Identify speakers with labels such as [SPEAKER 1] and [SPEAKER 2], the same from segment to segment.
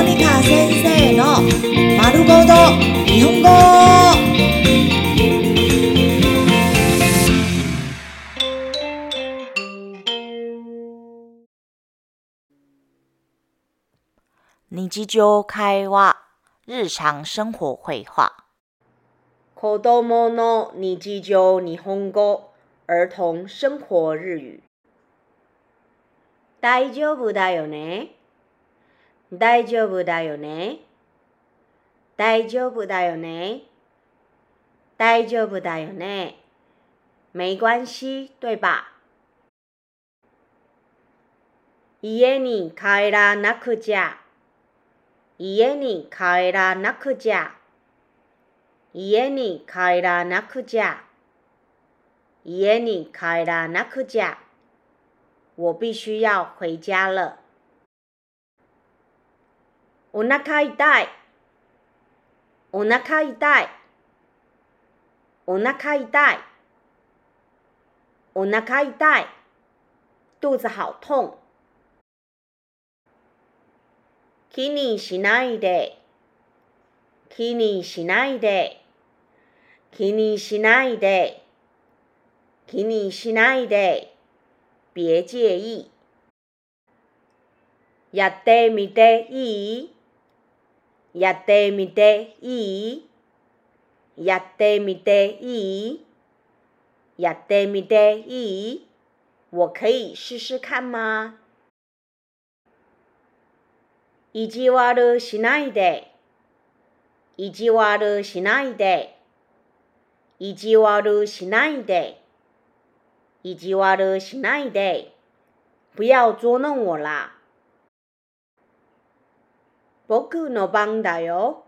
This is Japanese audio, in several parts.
[SPEAKER 1] モニカ先生の丸ごと日本語。日常会話、日常生活会話。
[SPEAKER 2] 子供の日常日本語、儿童生活日語。大丈夫だよね。大丈夫だよね。大丈夫だよね。大丈夫だよね。没关系，对吧？家に帰らなくちゃ。家に帰らなくちゃ。家に帰らなくちゃ。家に帰らなくちゃ。我必須要回家了。お腹痛い。お腹痛い。お腹痛い。お腹痛い。肚子好痛。気にしないで。気にしないで。気にしないで。気にしないで。別介意。やってみていい？やってみていい？やってみていい？やってみていい？我可以试试看吗？意地悪しないで。意地悪しないで。意地悪しないで。意地悪しないで。不要捉弄我啦。僕の番だよ。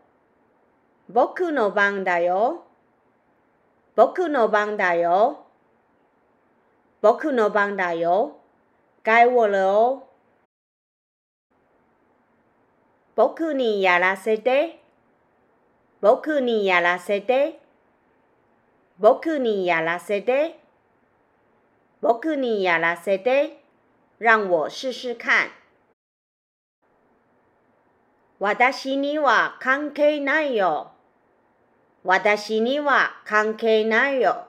[SPEAKER 2] 僕の番だよ。僕の番だよ。僕の番だよ。该我了哦。僕にやらせて。僕にやらせて。僕にやらせて。僕にやらせて。让我试试看。私には関係ないよ。私には関係ないよ。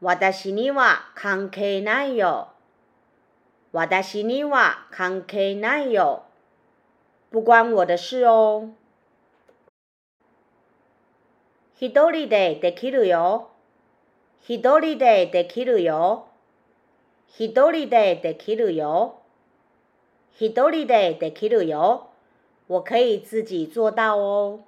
[SPEAKER 2] 私には関係ないよ。私には関係ないよ。不关我的事哦。一人でできるよ。一人でできるよ。一人でできるよ。一人でできるよ。我可以自己做到哦。